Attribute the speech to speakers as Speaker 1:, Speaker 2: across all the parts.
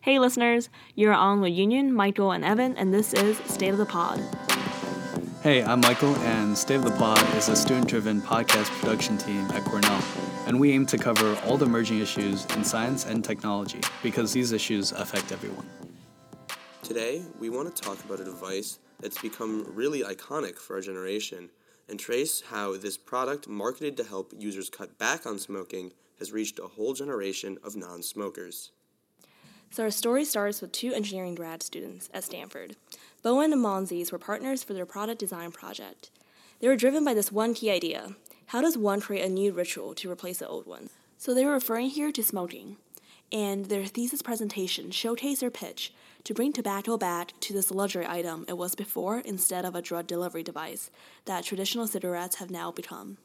Speaker 1: Hey, listeners, you're on with Union, Michael, and Evan, and this is State of the Pod.
Speaker 2: Hey, I'm Michael, and State of the Pod is a student driven podcast production team at Cornell. And we aim to cover all the emerging issues in science and technology because these issues affect everyone.
Speaker 3: Today, we want to talk about a device that's become really iconic for our generation and trace how this product, marketed to help users cut back on smoking, has reached a whole generation of non smokers.
Speaker 1: So, our story starts with two engineering grad students at Stanford. Bowen and Monsees were partners for their product design project. They were driven by this one key idea how does one create a new ritual to replace the old one? So, they were referring here to smoking. And their thesis presentation showcased their pitch to bring tobacco back to this luxury item it was before instead of a drug delivery device that traditional cigarettes have now become.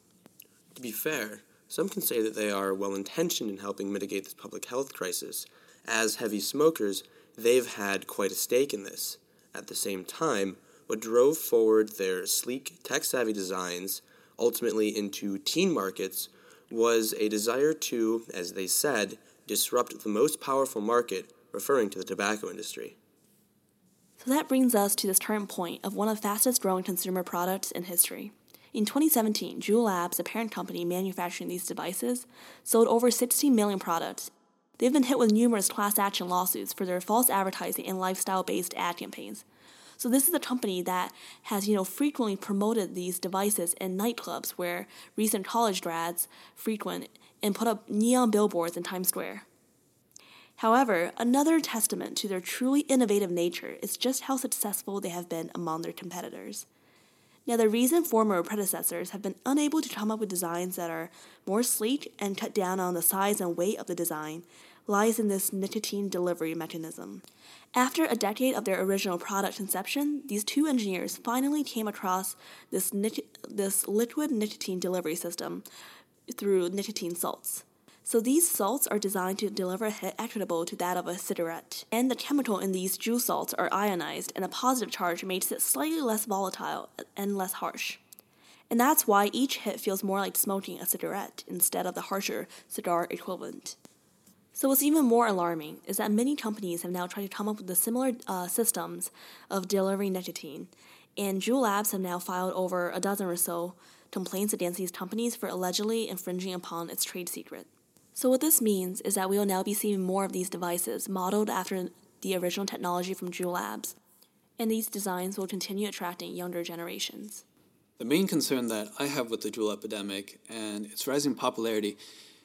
Speaker 3: To be fair, some can say that they are well intentioned in helping mitigate this public health crisis, as heavy smokers, they've had quite a stake in this. At the same time, what drove forward their sleek, tech savvy designs ultimately into teen markets was a desire to, as they said, disrupt the most powerful market, referring to the tobacco industry.
Speaker 1: So that brings us to this turning point of one of the fastest growing consumer products in history. In 2017, Juul Labs, a parent company manufacturing these devices, sold over 16 million products They've been hit with numerous class action lawsuits for their false advertising and lifestyle based ad campaigns. So this is a company that has, you know, frequently promoted these devices in nightclubs where recent college grads frequent and put up neon billboards in Times Square. However, another testament to their truly innovative nature is just how successful they have been among their competitors. Now, the reason former predecessors have been unable to come up with designs that are more sleek and cut down on the size and weight of the design lies in this nicotine delivery mechanism. After a decade of their original product conception, these two engineers finally came across this, nic- this liquid nicotine delivery system through nicotine salts. So these salts are designed to deliver a hit equitable to that of a cigarette. And the chemical in these Juul salts are ionized, and a positive charge makes it slightly less volatile and less harsh. And that's why each hit feels more like smoking a cigarette instead of the harsher cigar equivalent. So, what's even more alarming is that many companies have now tried to come up with similar uh, systems of delivering nicotine, and Juul Labs have now filed over a dozen or so complaints against these companies for allegedly infringing upon its trade secret. So, what this means is that we will now be seeing more of these devices modeled after the original technology from Juul Labs, and these designs will continue attracting younger generations.
Speaker 2: The main concern that I have with the Juul epidemic and its rising popularity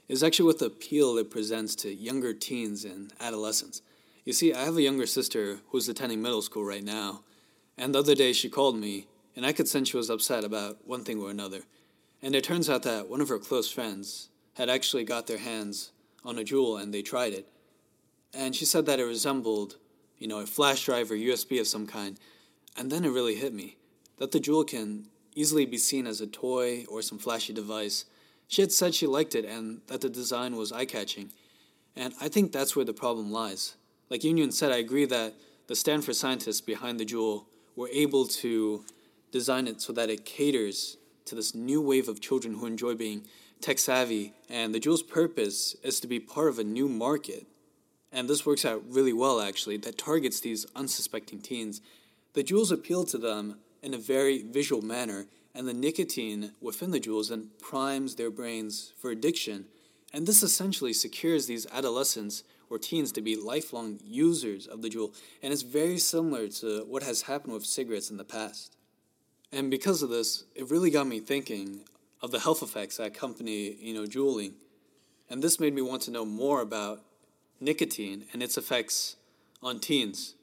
Speaker 2: is actually with the appeal it presents to younger teens and adolescents. You see, I have a younger sister who's attending middle school right now, and the other day she called me, and I could sense she was upset about one thing or another. And it turns out that one of her close friends had actually got their hands on a Juul and they tried it. And she said that it resembled, you know, a flash drive or USB of some kind. And then it really hit me that the Juul can easily be seen as a toy or some flashy device she had said she liked it and that the design was eye catching. And I think that's where the problem lies. Like Union said, I agree that the Stanford scientists behind the Juul were able to design it so that it caters to this new wave of children who enjoy being tech savvy. And the Juul's purpose is to be part of a new market. And this works out really well, actually, that targets these unsuspecting teens. The Juuls appeal to them in a very visual manner and the nicotine within the Juuls then primes their brains for addiction. And this essentially secures these adolescents or teens to be lifelong users of the Juul. And it's very similar to what has happened with cigarettes in the past. And because of this, it really got me thinking of the health effects that accompany, you know, juuling. And this made me want to know more about nicotine and its effects on teens.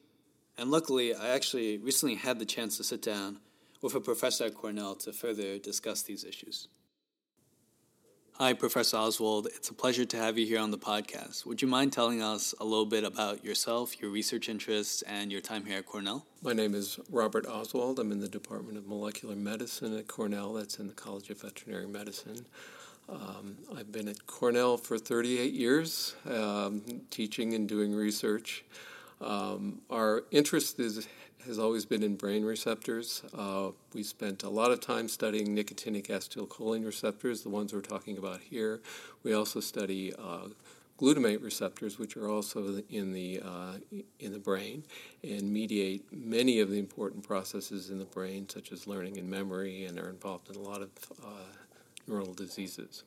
Speaker 2: And luckily, I actually recently had the chance to sit down with a professor at Cornell to further discuss these issues. Hi, Professor Oswald. It's a pleasure to have you here on the podcast. Would you mind telling us a little bit about yourself, your research interests, and your time here at Cornell?
Speaker 4: My name is Robert Oswald. I'm in the Department of Molecular Medicine at Cornell. That's in the College of Veterinary Medicine. Um, I've been at Cornell for 38 years, um, teaching and doing research. Um, our interest is has always been in brain receptors. Uh, we spent a lot of time studying nicotinic acetylcholine receptors, the ones we're talking about here. We also study uh, glutamate receptors, which are also in the uh, in the brain and mediate many of the important processes in the brain, such as learning and memory, and are involved in a lot of uh, neural diseases.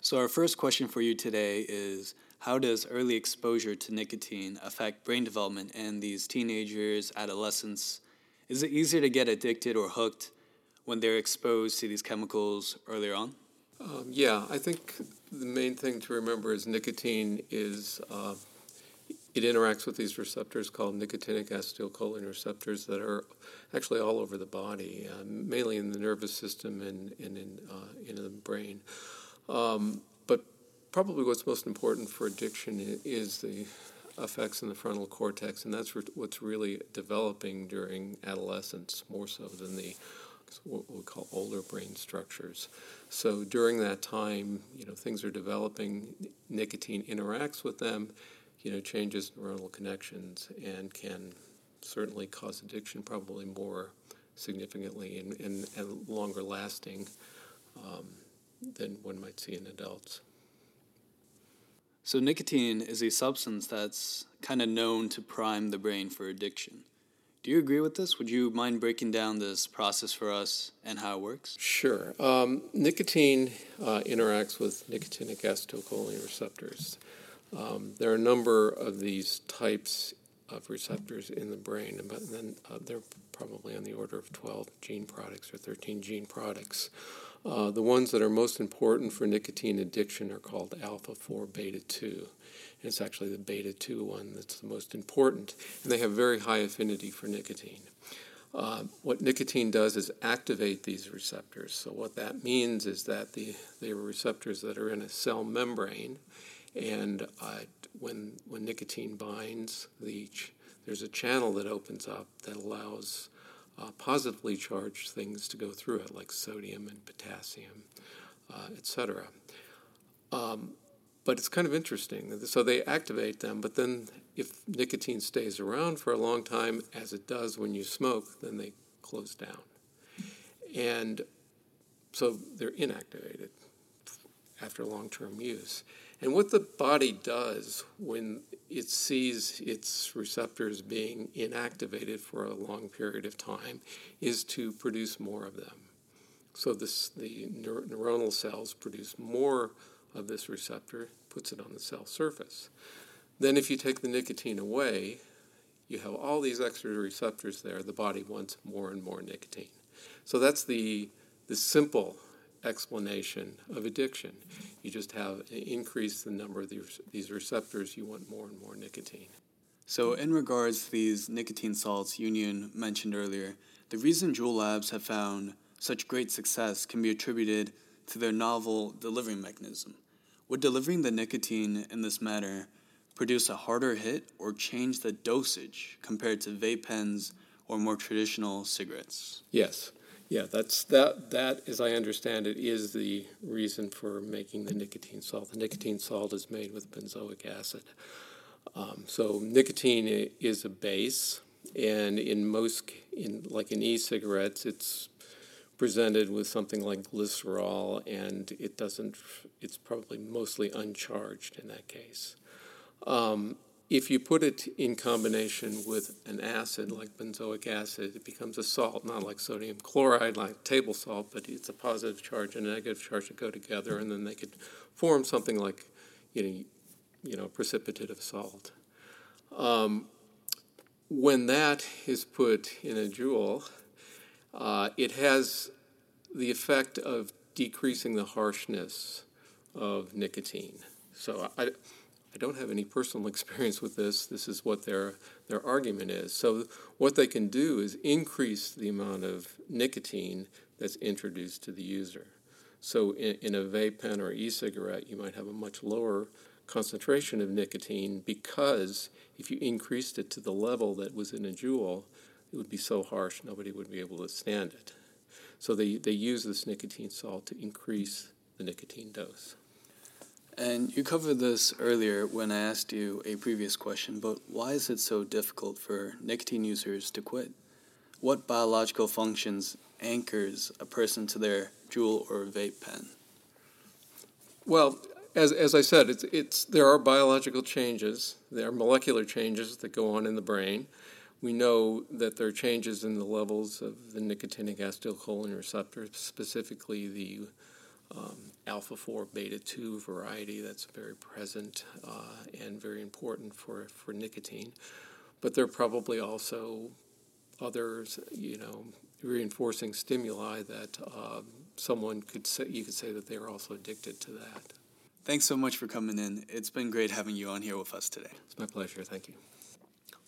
Speaker 2: So, our first question for you today is How does early exposure to nicotine affect brain development in these teenagers, adolescents? Is it easier to get addicted or hooked when they're exposed to these chemicals earlier on?
Speaker 4: Um, yeah, I think the main thing to remember is nicotine is uh, it interacts with these receptors called nicotinic acetylcholine receptors that are actually all over the body, uh, mainly in the nervous system and, and in, uh, in the brain. Um, probably what's most important for addiction is the effects in the frontal cortex, and that's what's really developing during adolescence more so than the what we call older brain structures. So during that time, you know, things are developing. Nicotine interacts with them, you know, changes neuronal connections, and can certainly cause addiction, probably more significantly and, and, and longer lasting um, than one might see in adults.
Speaker 2: So nicotine is a substance that's kind of known to prime the brain for addiction. Do you agree with this? Would you mind breaking down this process for us and how it works?
Speaker 4: Sure. Um, nicotine uh, interacts with nicotinic acetylcholine receptors. Um, there are a number of these types of receptors in the brain, but then uh, they're probably on the order of 12 gene products or 13 gene products. Uh, the ones that are most important for nicotine addiction are called alpha 4 beta 2. And it's actually the beta 2 one that's the most important. And they have very high affinity for nicotine. Uh, what nicotine does is activate these receptors. So, what that means is that the, they are receptors that are in a cell membrane, and uh, when, when nicotine binds, the ch- there's a channel that opens up that allows uh, positively charged things to go through it, like sodium and potassium, uh, etc. Um, but it's kind of interesting. So they activate them, but then if nicotine stays around for a long time, as it does when you smoke, then they close down. And so they're inactivated after long term use. And what the body does when it sees its receptors being inactivated for a long period of time is to produce more of them. So this, the neuronal cells produce more of this receptor, puts it on the cell surface. Then, if you take the nicotine away, you have all these extra receptors there. The body wants more and more nicotine. So that's the, the simple explanation of addiction. You just have increase the number of these, these receptors. You want more and more nicotine.
Speaker 2: So, in regards to these nicotine salts Union mentioned earlier, the reason Juul Labs have found such great success can be attributed to their novel delivery mechanism. Would delivering the nicotine in this manner produce a harder hit or change the dosage compared to vape pens or more traditional cigarettes?
Speaker 4: Yes. Yeah, that's that that as I understand it is the reason for making the nicotine salt. The nicotine salt is made with benzoic acid. Um, so nicotine is a base, and in most in like in e-cigarettes, it's presented with something like glycerol, and it doesn't. It's probably mostly uncharged in that case. Um, if you put it in combination with an acid like benzoic acid, it becomes a salt, not like sodium chloride, like table salt, but it's a positive charge and a negative charge that go together, and then they could form something like, you know, you know, precipitative salt. Um, when that is put in a Juul, uh, it has the effect of decreasing the harshness of nicotine. So I, I don't have any personal experience with this. This is what their their argument is. So what they can do is increase the amount of nicotine that's introduced to the user. So in, in a vape pen or e-cigarette, you might have a much lower concentration of nicotine because if you increased it to the level that was in a Juul, it would be so harsh nobody would be able to stand it. So they, they use this nicotine salt to increase the nicotine dose.
Speaker 2: And you covered this earlier when I asked you a previous question, but why is it so difficult for nicotine users to quit? What biological functions anchors a person to their Juul or vape pen?
Speaker 4: Well, as, as I said, it's, it's, there are biological changes, there are molecular changes that go on in the brain. We know that there are changes in the levels of the nicotinic acetylcholine receptor, specifically the um, alpha 4 beta 2 variety that's very present uh, and very important for, for nicotine. But there are probably also others, you know, reinforcing stimuli that uh, someone could say, you could say that they are also addicted to that.
Speaker 2: Thanks so much for coming in. It's been great having you on here with us today.
Speaker 4: It's my pleasure. Thank you.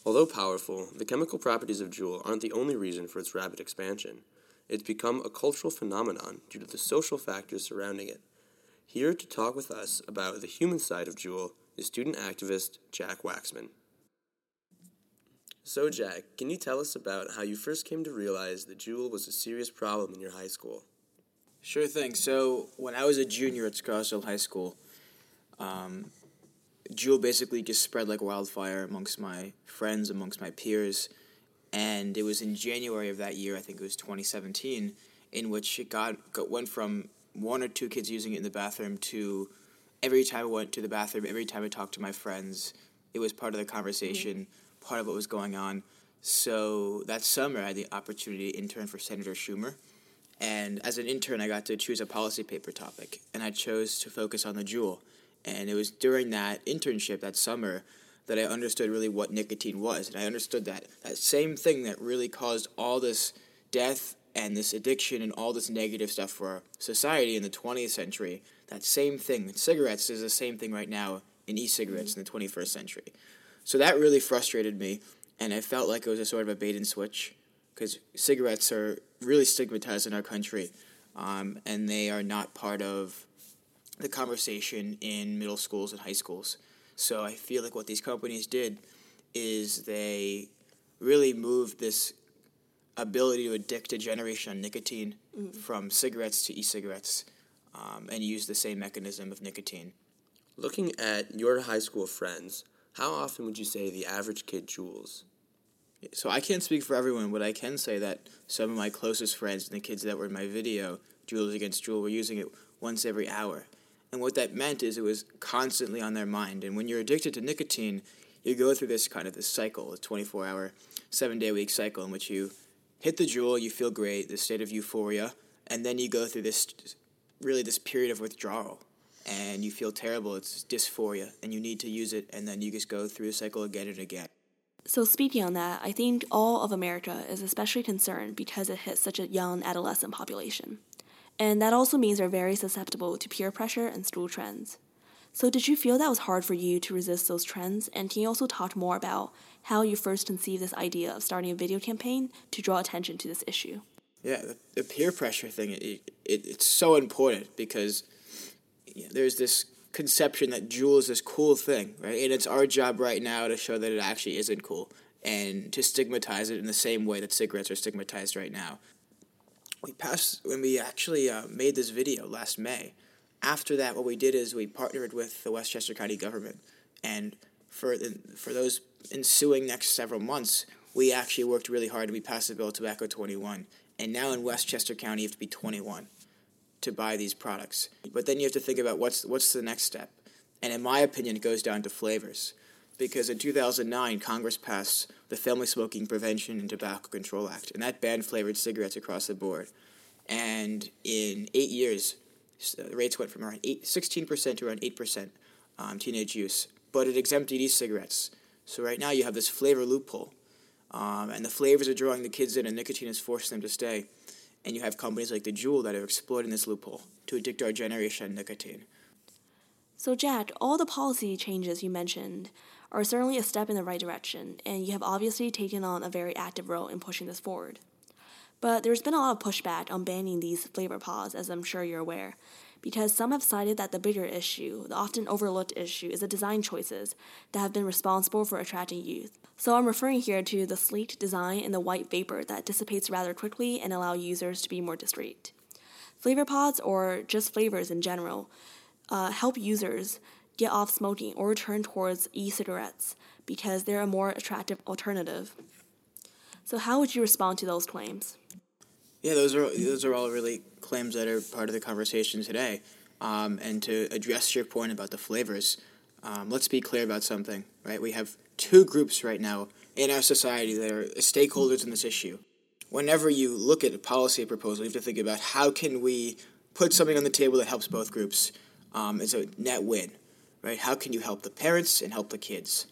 Speaker 3: Although powerful, the chemical properties of Juul aren't the only reason for its rapid expansion. It's become a cultural phenomenon due to the social factors surrounding it. Here to talk with us about the human side of Juul is student activist Jack Waxman. So, Jack, can you tell us about how you first came to realize that Juul was a serious problem in your high school?
Speaker 5: Sure thing. So, when I was a junior at Scarsdale High School, um, Juul basically just spread like wildfire amongst my friends, amongst my peers. And it was in January of that year, I think it was 2017, in which it got, got went from one or two kids using it in the bathroom to every time I went to the bathroom, every time I talked to my friends, it was part of the conversation, mm-hmm. part of what was going on. So that summer, I had the opportunity to intern for Senator Schumer. And as an intern, I got to choose a policy paper topic, and I chose to focus on the Juul. And it was during that internship that summer that I understood really what nicotine was. And I understood that that same thing that really caused all this death and this addiction and all this negative stuff for our society in the 20th century, that same thing, cigarettes is the same thing right now in e cigarettes in the 21st century. So that really frustrated me. And I felt like it was a sort of a bait and switch because cigarettes are really stigmatized in our country. Um, and they are not part of the conversation in middle schools and high schools. So I feel like what these companies did is they really moved this ability to addict a generation on nicotine mm. from cigarettes to e-cigarettes um, and use the same mechanism of nicotine.
Speaker 3: Looking at your high school friends, how often would you say the average kid juuls?
Speaker 5: So I can't speak for everyone, but I can say that some of my closest friends and the kids that were in my video, Juuls Against Juul, were using it once every hour. And what that meant is it was constantly on their mind. And when you're addicted to nicotine, you go through this kind of this cycle, a 24 hour, seven day week cycle in which you hit the Juul, you feel great, this state of euphoria, and then you go through this really this period of withdrawal and you feel terrible. It's dysphoria, and you need to use it, and then you just go through the cycle again and again.
Speaker 1: So, speaking on that, I think all of America is especially concerned because it hits such a young adolescent population. And that also means they're very susceptible to peer pressure and school trends. So, did you feel that was hard for you to resist those trends? And can you also talk more about how you first conceived this idea of starting a video campaign to draw attention to this issue?
Speaker 5: Yeah, the, the peer pressure thing, it, it, it's so important because you know, there's this conception that Juul is this cool thing, right? And it's our job right now to show that it actually isn't cool and to stigmatize it in the same way that cigarettes are stigmatized right now we passed when we actually uh, made this video last May. After that, what we did is we partnered with the Westchester County government, and for the, for those ensuing next several months, we actually worked really hard. And we passed the bill Tobacco 21, and now in Westchester County, you have to be 21 to buy these products. But then you have to think about what's what's the next step, and in my opinion, it goes down to flavors because in 2009, Congress passed the Family Smoking Prevention and Tobacco Control Act, and that banned flavored cigarettes across the board. And in eight years, the rates went from around 8, 16% to around 8% um, teenage use, but it exempted e cigarettes. So right now you have this flavor loophole, um, and the flavors are drawing the kids in, and nicotine is forcing them to stay. And you have companies like the Juul that are exploiting this loophole to addict our generation to nicotine.
Speaker 1: So, Jack, all the policy changes you mentioned are certainly a step in the right direction, and you have obviously taken on a very active role in pushing this forward. But there's been a lot of pushback on banning these flavor pods, as I'm sure you're aware, because some have cited that the bigger issue, the often overlooked issue, is the design choices that have been responsible for attracting youth. So I'm referring here to the sleek design and the white vapor that dissipates rather quickly and allow users to be more discreet. Flavor pods, or just flavors in general, uh, help users get off smoking or turn towards e cigarettes because they're a more attractive alternative. So, how would you respond to those claims?
Speaker 5: Yeah, those are those are all really claims that are part of the conversation today, Um, and to address your point about the flavors, um, let's be clear about something, right? We have two groups right now in our society that are stakeholders in this issue. Whenever you look at a policy proposal, you have to think about how can we put something on the table that helps both groups. Um, it's a net win, right? How can you help the parents and help the kids?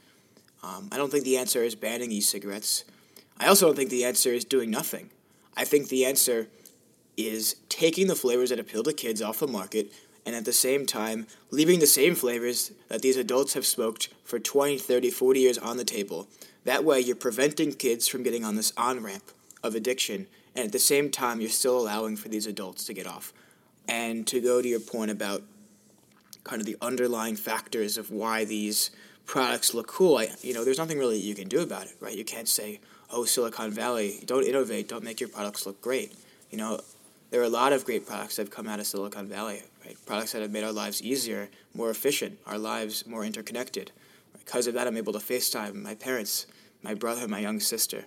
Speaker 5: Um, I don't think the answer is banning e-cigarettes. I also don't think the answer is doing nothing. I think the answer is taking the flavors that appeal to kids off the market and at the same time leaving the same flavors that these adults have smoked for 20, 30, 40 years on the table. That way, you're preventing kids from getting on this on ramp of addiction, and at the same time, you're still allowing for these adults to get off. And to go to your point about kind of the underlying factors of why these products look cool, I, you know, there's nothing really you can do about it, right? You can't say, oh, Silicon Valley, don't innovate, don't make your products look great. You know, there are a lot of great products that have come out of Silicon Valley, right? Products that have made our lives easier, more efficient, our lives more interconnected. Because of that, I'm able to FaceTime my parents, my brother, my young sister.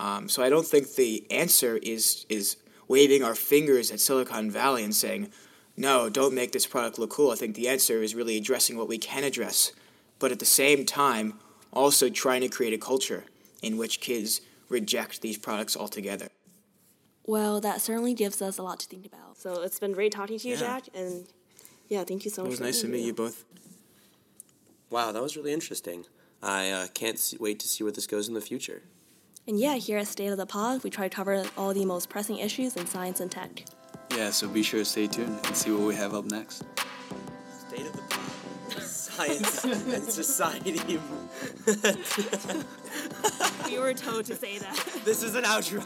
Speaker 5: Um, so I don't think the answer is is waving our fingers at Silicon Valley and saying, no, don't make this product look cool. I think the answer is really addressing what we can address, but at the same time, also trying to create a culture in which kids reject these products altogether.
Speaker 1: Well, that certainly gives us a lot to think about. So it's been great talking to you,
Speaker 5: Yeah.
Speaker 1: Jack, and yeah, thank you so much.
Speaker 5: It was nice to meet you both.
Speaker 6: Wow, that was really interesting. I uh, can't see, wait to see where this goes in the future.
Speaker 1: And yeah, here at State of the Pod, we try to cover all the most pressing issues in science and tech.
Speaker 2: Yeah, so be sure to stay tuned and see what we have up next.
Speaker 6: State of the pod. Science and society.
Speaker 1: we were told to say that.
Speaker 6: this is an outro.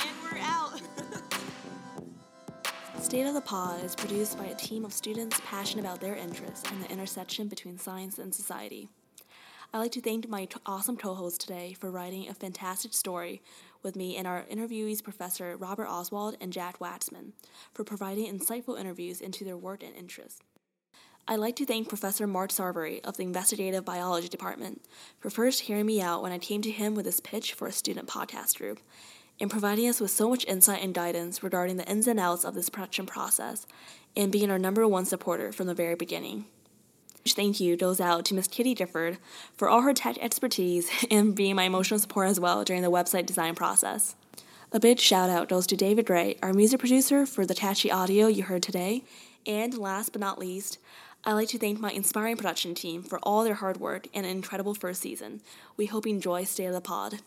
Speaker 1: and we're out. State of the Pod is produced by a team of students passionate about their interests and the intersection between science and society. I'd like to thank my awesome co hosts today for writing a fantastic story with me and our interviewees, Professor Robert Oswald and Jack Waxman, for providing insightful interviews into their work and interests. I'd like to thank Professor Mark Sarvary of the Investigative Biology Department for first hearing me out when I came to him with this pitch for a student podcast group, and providing us with so much insight and guidance regarding the ins and outs of this production process, and being our number one supporter from the very beginning. Thank you goes out to Miss Kitty Gifford for all her tech expertise and being my emotional support as well during the website design process. A big shout out goes to David Ray, our music producer, for the catchy audio you heard today. And last but not least, I'd like to thank my inspiring production team for all their hard work and an incredible first season. We hope you enjoy Stay of the Pod.